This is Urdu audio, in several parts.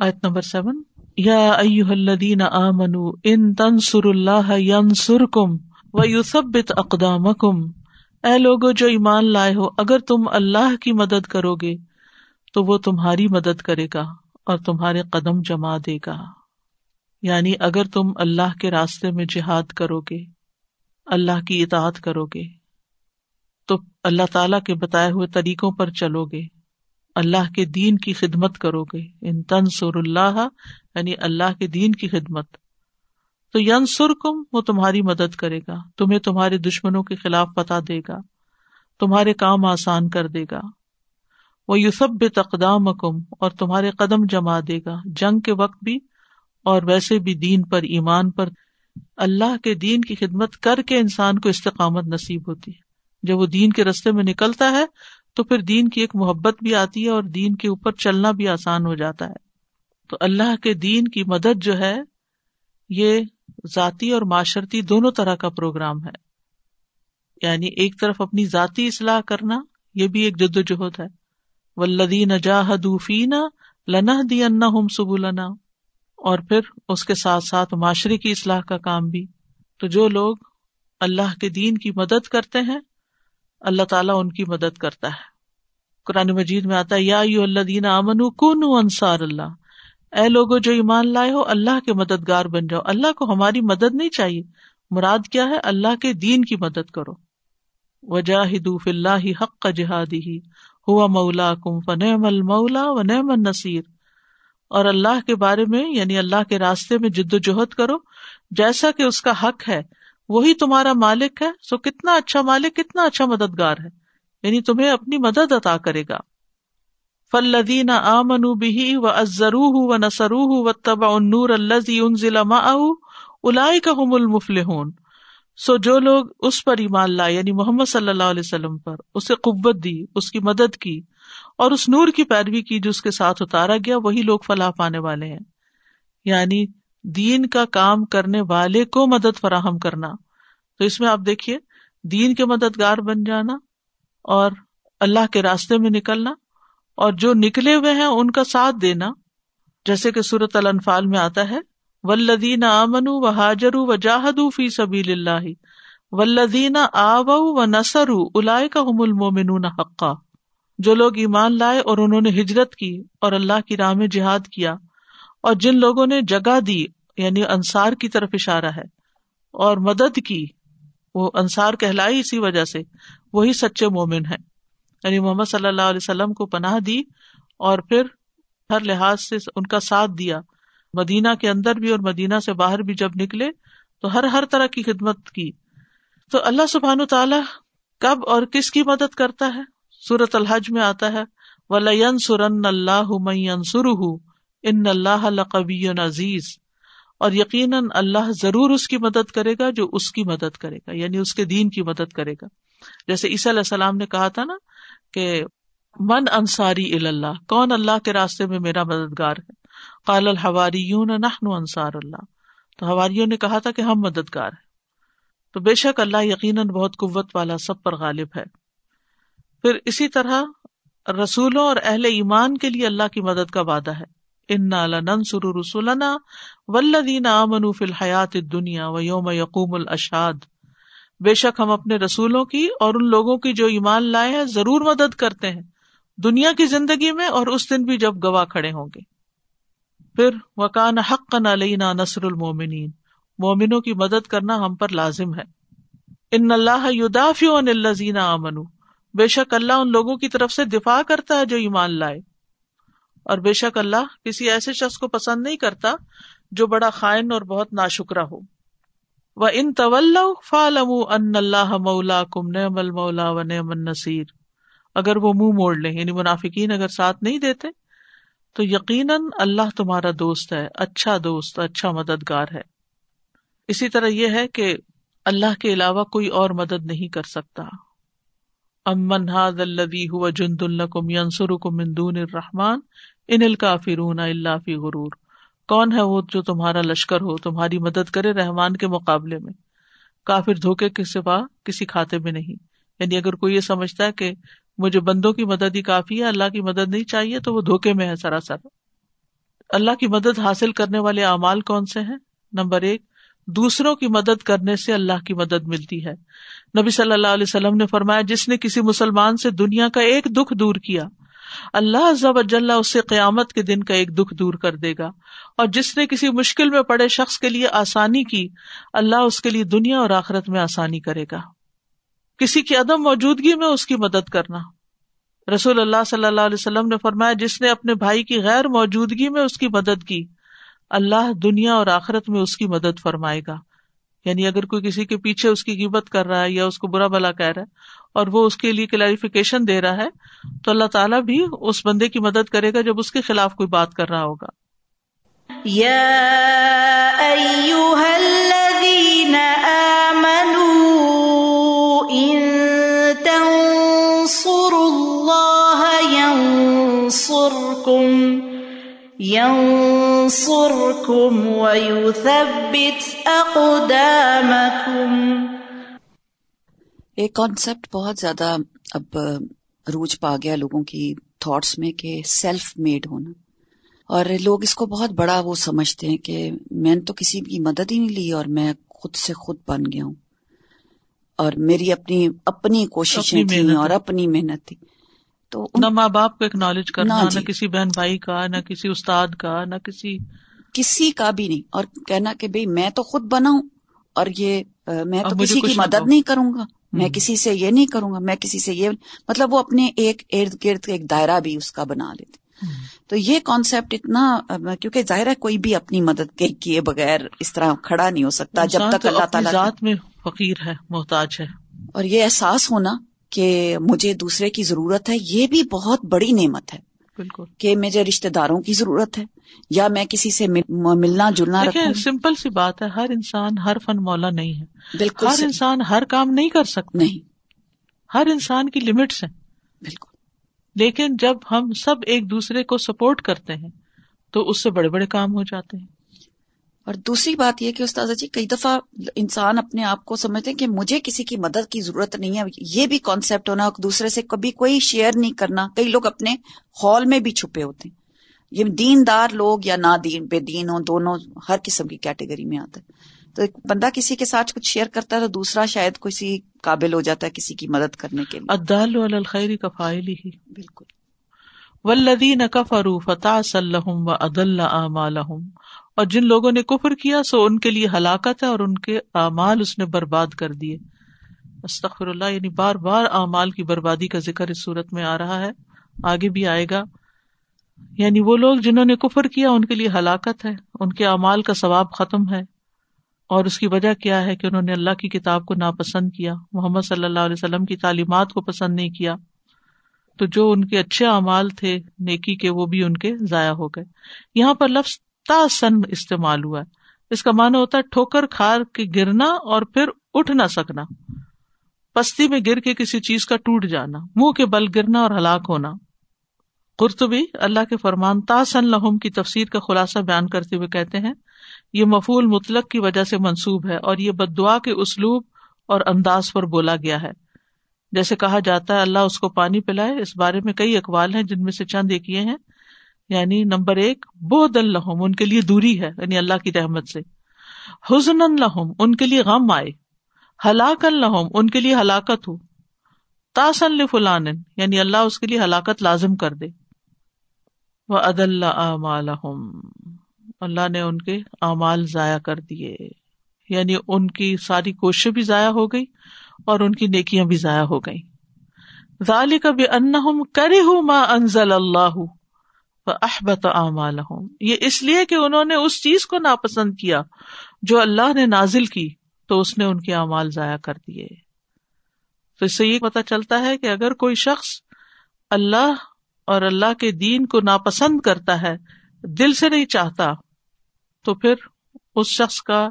آیت نمبر سیون۔ یا الذین آمنوا ان تنصر اللہ ینصرکم ویثبت اقدامکم۔ اے لوگو، جو ایمان لائے ہو، اگر تم اللہ کی مدد کرو گے، تو وہ تمہاری مدد کرے گا اور تمہارے قدم جما دے گا۔ یعنی اگر تم اللہ کے راستے میں جہاد کرو گے، اللہ کی اطاعت کرو گے، تو اللہ تعالی کے بتائے ہوئے طریقوں پر چلو گے۔ اللہ کے دین کی خدمت کرو گے۔ ان تنسر اللہ یعنی اللہ کے دین کی خدمت۔ تو ین سر کم وہ تمہاری مدد کرے گا۔ تمہیں تمہارے دشمنوں کے خلاف پتا دے گا۔ تمہارے کام آسان کر دے گا۔ وہ یوسف تقدام کم اور تمہارے قدم جما دے گا۔ جنگ کے وقت بھی، اور ویسے بھی دین پر، ایمان پر۔ اللہ کے دین کی خدمت کر کے انسان کو استقامت نصیب ہوتی ہے۔ جب وہ دین کے رستے میں نکلتا ہے تو پھر دین کی ایک محبت بھی آتی ہے اور دین کے اوپر چلنا بھی آسان ہو جاتا ہے۔ تو اللہ کے دین کی مدد جو ہے، یہ ذاتی اور معاشرتی دونوں طرح کا پروگرام ہے۔ یعنی ایک طرف اپنی ذاتی اصلاح کرنا، یہ بھی ایک جد و جہد ہے۔ ولدین فینا لنا دی ہم سب لنا اور پھر اس کے ساتھ ساتھ معاشرے کی اصلاح کا کام بھی۔ تو جو لوگ اللہ کے دین کی مدد کرتے ہیں اللہ تعالیٰ ان کی مدد کرتا ہے۔ قرآن مجید میں آتا ہے، یا اللہ دینا امن کن انصار اللہ۔ اے لوگو، جو ایمان لائے ہو، اللہ کے مددگار بن جاؤ۔ اللہ کو ہماری مدد نہیں چاہیے۔ مراد کیا ہے؟ اللہ کے دین کی مدد کرو۔ وجاہد اللہ حق کا جہادی ہی۔ ہوا مولا کم فنم المولا و نعم النصیر۔ اور اللہ کے بارے میں یعنی اللہ کے راستے میں جد و جہد کرو۔ جیسا کہ اس کا حق ہے وہی تمہارا مالک ہے، سو کتنا اچھا مالک، کتنا اچھا مددگار ہے۔ یعنی تمہیں اپنی مدد عطا کرے گا۔ فلدین آ منو بھی و ازرو ہُو و نسرو ہُو و تبا نور الزی ان ضلع الائی کا حم المفل سو جو لوگ اس پر ایمان لائے یعنی محمد صلی اللہ علیہ وسلم پر، اسے قوت دی، اس کی مدد کی، اور اس نور کی پیروی کی جو اس کے ساتھ اتارا گیا، وہی لوگ فلاح پانے والے ہیں۔ یعنی دین کا کام کرنے والے کو مدد فراہم کرنا۔ تو اس میں آپ دیکھیے، دین کے مددگار بن جانا اور اللہ کے راستے میں نکلنا اور جو نکلے ہوئے ہیں ان کا ساتھ دینا۔ جیسے کہ سورت الانفال میں آتا ہے ولدین آمن و حاجر و جاہد فی سبیل اللہ ولدین آو و نسر الا کا حم المومن حقا۔ جو لوگ ایمان لائے اور انہوں نے ہجرت کی اور اللہ کی راہ میں جہاد کیا۔ اور جن لوگوں نے جگہ دی یعنی انصار کی طرف اشارہ ہے، اور مدد کی، وہ انصار کہلائی اسی وجہ سے، وہی سچے مومن ہے یعنی محمد صلی اللہ علیہ وسلم کو پناہ دی اور پھر ہر لحاظ سے ان کا ساتھ دیا۔ مدینہ کے اندر بھی اور مدینہ سے باہر بھی جب نکلے، تو ہر ہر طرح کی خدمت کی۔ تو اللہ سبحان تعالی کب اور کس کی مدد کرتا ہے؟ سورت الحج میں آتا ہے ولین سرن اللہ سر ان اللہ قبی عزیز، اور یقیناً اللہ ضرور اس کی مدد کرے گا جو اس کی مدد کرے گا یعنی اس کے دین کی مدد کرے گا۔ جیسے عیسی علیہ السلام نے کہا تھا نا کہ من انصاری اللہ کون اللہ کے راستے میں میرا مددگار ہے؟ قال الحواری نحن انصار اللہ۔ تو ہواریوں نے کہا تھا کہ ہم مددگار ہیں۔ تو بے شک اللہ یقیناً بہت قوت والا، سب پر غالب ہے۔ پھر اسی طرح رسولوں اور اہل ایمان کے لیے اللہ کی مدد کا وعدہ ہے۔ ان ننصر رسولنا والذین آمنوا فی الحیات الدنیا و یوم یقوم الاشاد بے شک ہم اپنے رسولوں کی اور ان لوگوں کی جو ایمان لائے ہیں ضرور مدد کرتے ہیں دنیا کی زندگی میں اور اس دن بھی جب گواہ کھڑے ہوں گے۔ پھر وکان حق علینا نصر المومنین مومنوں کی مدد کرنا ہم پر لازم ہے۔ ان اللہ یدافع عن الذین آمنوا بے شک اللہ ان لوگوں کی طرف سے دفاع کرتا ہے جو ایمان لائے۔ اور بے شک اللہ کسی ایسے شخص کو پسند نہیں کرتا جو بڑا خائن اور بہت نا شکرا ہو۔ وہ ان طول فالم ان اللہ مولا کم نعم المولا و نعم النصیر اگر وہ منہ موڑ لیں یعنی منافقین اگر ساتھ نہیں دیتے، تو یقیناً اللہ تمہارا دوست ہے اچھا دوست اچھا مددگار ہے۔ اسی طرح یہ ہے کہ اللہ کے علاوہ کوئی اور مدد نہیں کر سکتا۔ امن ہاد الدی ہوا جند القم ینسر مندون الرحمان ان الکافرون اللہ فی غرور۔ کون ہے وہ جو تمہارا لشکر ہو، تمہاری مدد کرے رحمان کے مقابلے میں؟ کافر دھوکے کے سوا کسی کھاتے میں نہیں۔ یعنی اگر کوئی یہ سمجھتا ہے کہ مجھے بندوں کی مدد ہی کافی ہے، اللہ کی مدد نہیں چاہیے، تو وہ دھوکے میں ہے سراسر۔ اللہ کی مدد حاصل کرنے والے اعمال کون سے ہیں؟ نمبر ایک، دوسروں کی مدد کرنے سے اللہ کی مدد ملتی ہے۔ نبی صلی اللہ علیہ وسلم نے فرمایا، جس نے کسی مسلمان سے دنیا کا ایک دکھ دور کیا اللہ ضب اس قیامت کے دن کا ایک دکھ دور کر دے گا۔ اور جس نے کسی مشکل میں پڑے شخص کے لیے آسانی کی، اللہ اس کے لیے دنیا اور آخرت میں آسانی کرے گا۔ کسی کی عدم موجودگی میں اس کی مدد کرنا۔ رسول اللہ صلی اللہ علیہ وسلم نے فرمایا، جس نے اپنے بھائی کی غیر موجودگی میں اس کی مدد کی، اللہ دنیا اور آخرت میں اس کی مدد فرمائے گا۔ یعنی اگر کوئی کسی کے پیچھے اس کی قیمت کر رہا ہے یا اس کو برا بلا کہہ رہا ہے اور وہ اس کے لیے کلیریفیکیشن دے رہا ہے، تو اللہ تعالیٰ بھی اس بندے کی مدد کرے گا جب اس کے خلاف کوئی بات کر رہا ہوگا۔ ينصركم ويثبت أقدامكم ایک کانسیپٹ بہت زیادہ اب روج پا گیا لوگوں کی تھاٹس میں کہ سیلف میڈ ہونا۔ اور لوگ اس کو بہت بڑا وہ سمجھتے ہیں کہ میں نے تو کسی کی مدد ہی نہیں لی اور میں خود سے خود بن گیا ہوں۔ اور میری اپنی اپنی کوششیں تھیں اور اپنی محنت تھی۔ تو نہ ماں باپ کو ایکنالج کرنا نہ جی۔ کسی بہن بھائی کا نہ کسی استاد کا نہ کسی کسی کا بھی نہیں۔ اور کہنا کہ بھائی میں تو خود بنا ہوں اور یہ میں تو کسی کی مدد نہیں کروں گا۔ میں کسی سے یہ نہیں کروں گا میں کسی سے یہ مطلب وہ اپنے ایک ارد گرد ایک دائرہ بھی اس کا بنا لیتے۔ تو یہ کانسیپٹ اتنا کیونکہ ظاہر ہے کوئی بھی اپنی مدد کے کیے بغیر اس طرح کھڑا نہیں ہو سکتا جب تک اللہ تعالیٰ ذات میں فقیر ہے محتاج ہے۔ اور یہ احساس ہونا کہ مجھے دوسرے کی ضرورت ہے یہ بھی بہت بڑی نعمت ہے۔ بالکل۔ کہ مجھے رشتے داروں کی ضرورت ہے یا میں کسی سے ملنا جلنا سمپل سی بات ہے ہر انسان ہر فن مولا نہیں ہے۔ بالکل ہر انسان ہر کام نہیں کر سکتا۔ نہیں۔ ہر انسان کی لمٹس ہیں۔ بالکل۔ لیکن جب ہم سب ایک دوسرے کو سپورٹ کرتے ہیں تو اس سے بڑے بڑے کام ہو جاتے ہیں۔ اور دوسری بات یہ کہ استاذہ جی کئی دفعہ انسان اپنے آپ کو سمجھتے کہ مجھے کسی کی مدد کی ضرورت نہیں ہے۔ یہ بھی کانسیپٹ ہونا دوسرے سے کبھی کوئی شیئر نہیں کرنا۔ کئی لوگ اپنے ہال میں بھی چھپے ہوتے ہیں۔ یہ دین دار لوگ یا نہ دین بے دین ہو دونوں ہر قسم کی کیٹیگری میں آتا ہے تو ایک بندہ کسی کے ساتھ کچھ شیئر کرتا ہے تو دوسرا شاید کسی قابل ہو جاتا ہے کسی کی مدد کرنے کے لیے۔ ادال الخری کا فائل ہی۔ بالکل۔ ولدین کفروا فتح و عدل اعمالهم اور جن لوگوں نے کفر کیا سو ان کے لیے ہلاکت ہے اور ان کے اعمال اس نے برباد کر دیے۔ استخر اللہ یعنی بار بار اعمال کی بربادی کا ذکر اس صورت میں آ رہا ہے۔ آگے بھی آئے گا۔ یعنی وہ لوگ جنہوں نے کفر کیا ان کے لیے ہلاکت ہے، ان کے اعمال کا ثواب ختم ہے۔ اور اس کی وجہ کیا ہے کہ انہوں نے اللہ کی کتاب کو ناپسند کیا، محمد صلی اللہ علیہ وسلم کی تعلیمات کو پسند نہیں کیا۔ تو جو ان کے اچھے اعمال تھے نیکی کے، وہ بھی ان کے ضائع ہو گئے۔ یہاں پر لفظ سن استعمال ہوا ہے۔ اس کا مانا ہوتا ہے ٹھوکر کھار کے گرنا اور پھر اٹھ نہ سکنا۔ پستی میں گر کے کسی چیز کا ٹوٹ جانا، منہ کے بل گرنا اور ہلاک ہونا۔ قرطبی اللہ کے فرمان تاسن لہم کی تفسیر کا خلاصہ بیان کرتے ہوئے کہتے ہیں، یہ مفول مطلق کی وجہ سے منسوب ہے اور یہ بد دعا کے اسلوب اور انداز پر بولا گیا ہے۔ جیسے کہا جاتا ہے، اللہ اس کو پانی پلائے۔ اس بارے میں کئی اقوال ہیں جن میں سے چند ایک یہ ہیں۔ یعنی نمبر ایک بہت الحم ان کے لیے دوری ہے یعنی اللہ کی رحمت سے۔ حزن الحم ان کے لیے غم آئے۔ ہلاک الحم ان کے لیے ہلاکت ہو۔ تاسن فلان یعنی اللہ اس کے لیے ہلاکت لازم کر دے۔ وہ عد اللہ اللہ نے ان کے اعمال ضائع کر دیے۔ یعنی ان کی ساری کوششیں بھی ضائع ہو گئی۔ اور ان کی نیکیاں بھی ضائع ہو گئی ذالک بھی ان کرے ہوں ماں انزل اللہ احبت اعمال یہ اس لیے کہ انہوں نے اس چیز کو ناپسند کیا جو اللہ نے نازل کی، تو اس نے ان کے اعمال ضائع کر دیے۔ تو اس سے یہ پتا چلتا ہے کہ اگر کوئی شخص اللہ اور اللہ کے دین کو ناپسند کرتا ہے، دل سے نہیں چاہتا، تو پھر اس شخص کا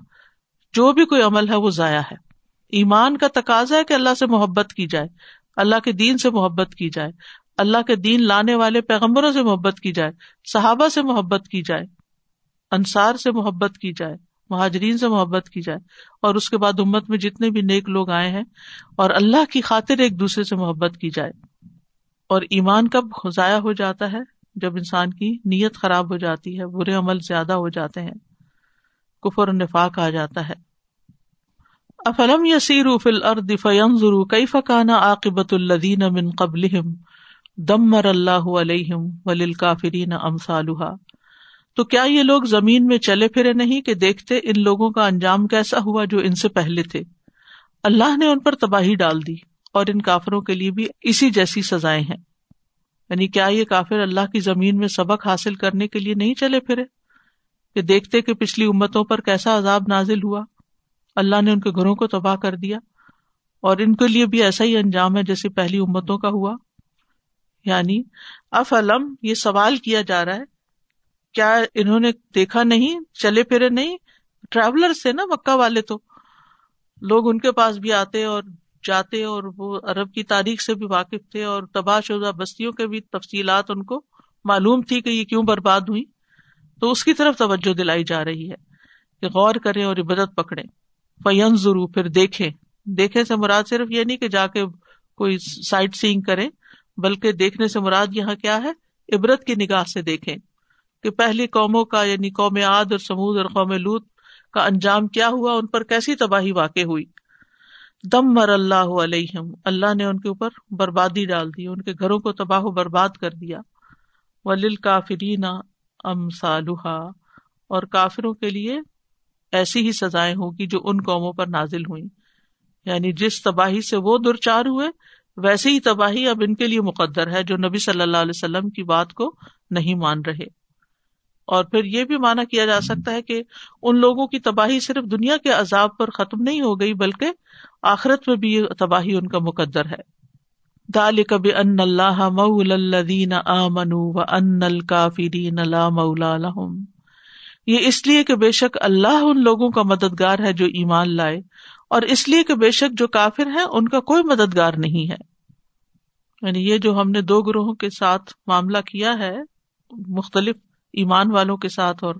جو بھی کوئی عمل ہے وہ ضائع ہے۔ ایمان کا تقاضا ہے کہ اللہ سے محبت کی جائے، اللہ کے دین سے محبت کی جائے، اللہ کے دین لانے والے پیغمبروں سے محبت کی جائے، صحابہ سے محبت کی جائے، انصار سے محبت کی جائے، مہاجرین سے محبت کی جائے، اور اس کے بعد امت میں جتنے بھی نیک لوگ آئے ہیں، اور اللہ کی خاطر ایک دوسرے سے محبت کی جائے۔ اور ایمان کب ضائع ہو جاتا ہے؟ جب انسان کی نیت خراب ہو جاتی ہے، برے عمل زیادہ ہو جاتے ہیں، کفر و نفاق آ جاتا ہے۔ افلم یسیر فل ارد فینظروا کیف کان عاقبت الذین من قبلہم دمر اللہ علیہم وللکافرین امثالها تو کیا یہ لوگ زمین میں چلے پھرے نہیں کہ دیکھتے ان لوگوں کا انجام کیسا ہوا جو ان سے پہلے تھے؟ اللہ نے ان پر تباہی ڈال دی اور ان کافروں کے لیے بھی اسی جیسی سزائیں ہیں۔ یعنی کیا یہ کافر اللہ کی زمین میں سبق حاصل کرنے کے لیے نہیں چلے پھرے؟ کہ دیکھتے کہ پچھلی امتوں پر کیسا عذاب نازل ہوا۔ اللہ نے ان کے گھروں کو تباہ کر دیا اور ان کے لیے بھی ایسا ہی انجام ہے جیسے پہلی امتوں کا ہوا۔ یعنی اف علم یہ سوال کیا جا رہا ہے، کیا انہوں نے دیکھا نہیں، چلے پھرے نہیں؟ ٹریولر سے نا مکہ والے تو۔ لوگ ان کے پاس بھی آتے اور جاتے اور وہ عرب کی تاریخ سے بھی واقف تھے اور تباہ شدہ بستیوں کے بھی تفصیلات ان کو معلوم تھی کہ یہ کیوں برباد ہوئی تو اس کی طرف توجہ دلائی جا رہی ہے کہ غور کریں اور عبادت پکڑے فین ضرور پھر دیکھیں۔ دیکھے سے مراد صرف یہ نہیں کہ جا کے کوئی سائٹ سینگ کرے بلکہ دیکھنے سے مراد یہاں کیا ہے؟ عبرت کی نگاہ سے دیکھیں۔ کہ پہلی قوموں کا یعنی قوم عاد اور سمود اور قوم لوت کا انجام کیا ہوا، ان پر کیسی تباہی واقع ہوئی؟ دم مر اللہ علیہم، اللہ نے ان کے اوپر بربادی ڈال دی، ان کے گھروں کو تباہ و برباد کر دیا۔ ولیل کافرین ام اور کافروں کے لیے ایسی ہی سزائیں ہوگی جو ان قوموں پر نازل ہوئی یعنی جس تباہی سے وہ دور چار ہوئے ویسی ہی تباہی اب ان کے لیے مقدر ہے جو نبی صلی اللہ علیہ وسلم کی بات کو نہیں مان رہے۔ اور پھر یہ بھی مانا کیا جا سکتا ہے کہ ان لوگوں کی تباہی صرف دنیا کے عذاب پر ختم نہیں ہو گئی، بلکہ آخرت میں بھی یہ تباہی ان کا مقدر ہے۔ دال کب ان اللہ مول الدین آمن و ان الکافرین لا مولا لهم۔ یہ اس لیے کہ بے شک اللہ ان لوگوں کا مددگار ہے جو ایمان لائے، اور اس لیے کہ بے شک جو کافر ہے ان کا کوئی مددگار نہیں ہے۔ یعنی یہ جو ہم نے دو گروہوں کے ساتھ معاملہ کیا ہے، مختلف ایمان والوں کے ساتھ اور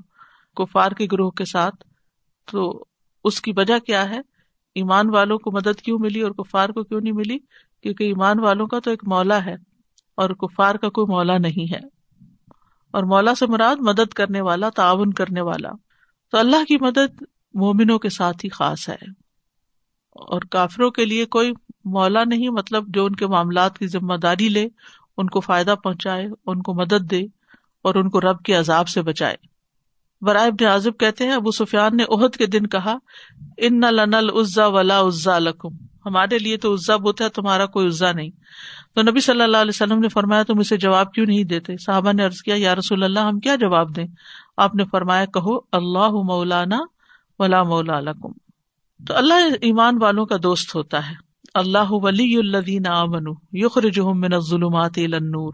کفار کے گروہ کے ساتھ، تو اس کی وجہ کیا ہے؟ ایمان والوں کو مدد کیوں ملی اور کفار کو کیوں نہیں ملی؟ کیونکہ ایمان والوں کا تو ایک مولا ہے اور کفار کا کوئی مولا نہیں ہے۔ اور مولا سے مراد مدد کرنے والا، تعاون کرنے والا۔ تو اللہ کی مدد مومنوں کے ساتھ ہی خاص ہے۔ اور کافروں کے لیے کوئی مولا نہیں مطلب جو ان کے معاملات کی ذمہ داری لے، ان کو فائدہ پہنچائے، ان کو مدد دے اور ان کو رب کے عذاب سے بچائے۔ برائے ابن عازب کہتے ہیں، ابو سفیان نے عہد کے دن کہا، ان لنل عزا ولا عزا لکم۔ ہمارے لیے تو عزا بت ہے، تمہارا کوئی عزا نہیں۔ تو نبی صلی اللہ علیہ وسلم نے فرمایا، تم اسے جواب کیوں نہیں دیتے؟ صحابہ نے عرض کیا، یا رسول اللہ، ہم کیا جواب دیں؟ آپ نے فرمایا، کہو، اللہ مولانا ولا مولا لکم۔ تو اللہ ایمان والوں کا دوست ہوتا ہے۔ اللہ ولی الدین امن یخرجہم من الظلمات الى النور۔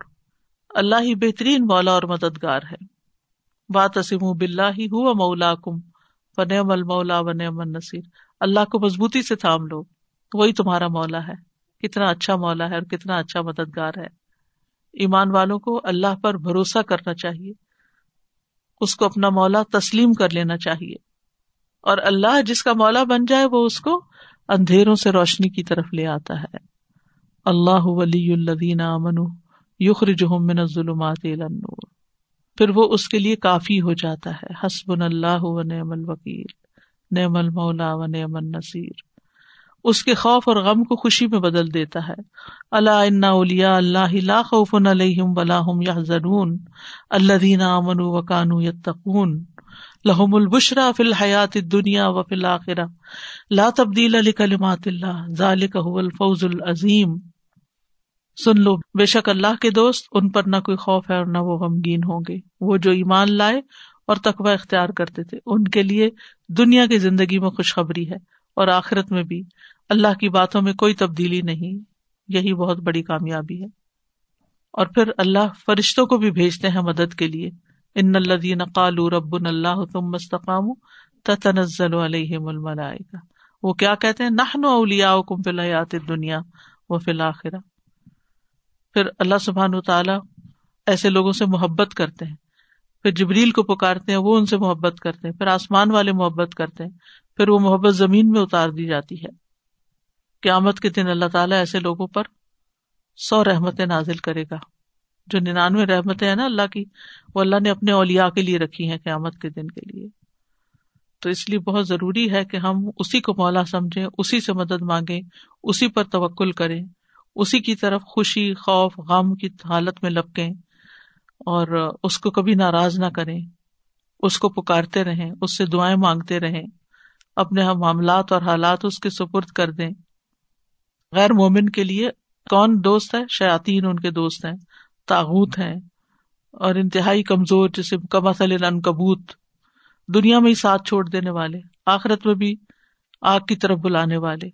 اللہ ہی بہترین مولا اور مددگار ہے۔ بات اسم بلّہ ہی ہوا مولا کم ونعم المولا ونعم النصیر۔ اللہ کو مضبوطی سے تھام لو۔ وہی تمہارا مولا ہے۔ کتنا اچھا مولا ہے اور کتنا اچھا مددگار ہے۔ ایمان والوں کو اللہ پر بھروسہ کرنا چاہیے۔ اس کو اپنا مولا تسلیم کر لینا چاہیے۔ اور اللہ جس کا مولا بن جائے وہ اس کو اندھیروں سے روشنی کی طرف لے آتا ہے۔ اللہ ولی الدین امن یخرجہم من الظلمات الى النور۔ پھر وہ اس کے لیے کافی ہو جاتا ہے۔ حسب اللہ و نعم الوکیل۔ نعم المولا و نعم النصیر۔ اس کے خوف اور غم کو خوشی میں بدل دیتا ہے۔ اللہ ان اولیا اللہ لا خوف علیہم ولا هم يحزنون الذين امنوا وكانوا يتقون لهم البشرى في الحیات الدنیا وفي الاخرہ۔ لا تبدیل لکلمات اللہ۔ ذلك هو الفوز العظیم۔ سن لو، بے شک اللہ کے دوست ان پر نہ کوئی خوف ہے اور نہ وہ غمگین ہوں گے۔ وہ جو ایمان لائے اور تقوی اختیار کرتے تھے، ان کے لیے دنیا کی زندگی میں خوشخبری ہے اور آخرت میں بھی۔ اللہ کی باتوں میں کوئی تبدیلی نہیں، یہی بہت بڑی کامیابی ہے۔ اور پھر اللہ فرشتوں کو بھی بھیجتے ہیں مدد کے لیے۔ ان الدین قالو رب اللہ تم مستقام تنزل علیہ الملائکہ۔ وہ کیا کہتے ہیں؟ نہ اولیا کم فی دنیا وہ فی الآخرہ پھر اللہ سبحان تعالیٰ ایسے لوگوں سے محبت کرتے ہیں۔ پھر جبریل کو پکارتے ہیں، وہ ان سے محبت کرتے ہیں۔ پھر آسمان والے محبت کرتے ہیں۔ پھر وہ محبت زمین میں اتار دی جاتی ہے۔ قیامت کے دن اللہ تعالیٰ ایسے لوگوں پر سو رحمت نازل کرے گا۔ جو ننانوے رحمتیں ہیں نا اللہ کی، وہ اللہ نے اپنے اولیا کے لیے رکھی ہیں قیامت کے دن کے لیے۔ تو اس لیے بہت ضروری ہے کہ ہم اسی کو مولا سمجھیں، اسی سے مدد مانگیں، اسی پر توکل کریں، اسی کی طرف خوشی، خوف، غم کی حالت میں لپکیں اور اس کو کبھی ناراض نہ کریں۔ اس کو پکارتے رہیں، اس سے دعائیں مانگتے رہیں، اپنے معاملات اور حالات اس کے سپرد کر دیں۔ غیر مومن کے لیے کون دوست ہے؟ شیاتین ان کے دوست ہیں تاغت ہیں، اور انتہائی کمزور جیسے کمسل کبوت دنیا میں ہی ساتھ چھوڑ دینے والے، آخرت میں بھی آگ کی طرف بلانے والے۔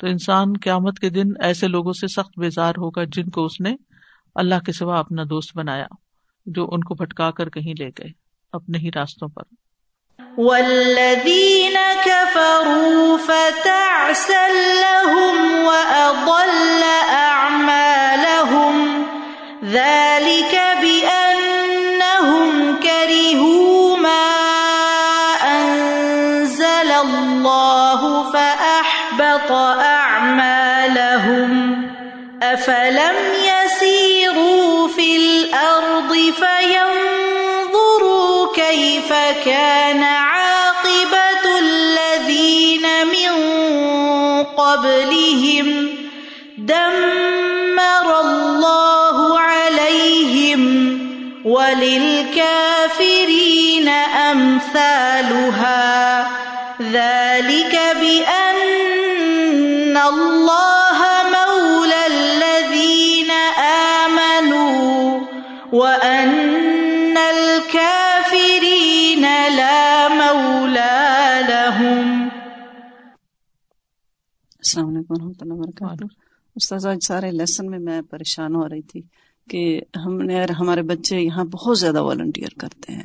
تو انسان قیامت کے دن ایسے لوگوں سے سخت بیزار ہوگا جن کو اس نے اللہ کے سوا اپنا دوست بنایا، جو ان کو بھٹکا کر کہیں لے گئے، اپنے ہی راستوں پر۔ والذین كفروا فتعسل لهم وأضل أعمالهم. ذلك بأنهم كرهوا ما أنزل الله فأحبط أعمالهم. أفلم دمر الله عليهم وللكافرين أمثالها. ذلك بأن الله مولى الذين آمنوا وأن الكافرين لا مولى لهم. السلام علیکم و رحمۃ اللہ وبرکاتہ۔ استاذ آج سارے لیسن میں میں پریشان ہو رہی تھی کہ ہم نے ہمارے بچے یہاں بہت زیادہ والنٹیئر کرتے ہیں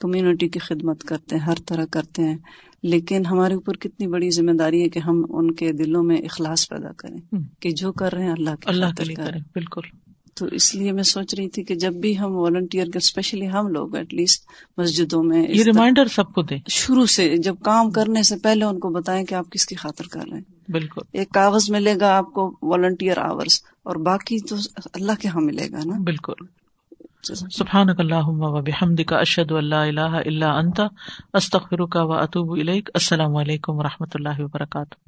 کمیونٹی کی خدمت کرتے ہیں ہر طرح کرتے ہیں لیکن ہمارے اوپر کتنی بڑی ذمہ داری ہے کہ ہم ان کے دلوں میں اخلاص پیدا کریں کہ جو کر رہے ہیں اللہ کے اللہ کریں بالکل۔ تو اس لیے میں سوچ رہی تھی کہ جب بھی ہم والنٹیئر کر اسپیشلی ہم لوگ ایٹ لیسٹ مسجدوں میں یہ ریمائنڈر سب کو دیں۔ شروع سے جب کام کرنے سے پہلے ان کو بتائیں کہ آپ کس کی خاطر کر رہے ہیں۔ بالکل۔ ایک کاغذ ملے گا آپ کو والنٹیئر آورس اور باقی تو اللہ کے ہاں ملے گا نا۔ بالکل۔ سبحان اللہ و بحمدک اشد اللہ الہ الا انت استغفرک و اتوب الیک۔ السلام علیکم و رحمۃ اللہ وبرکاتہ۔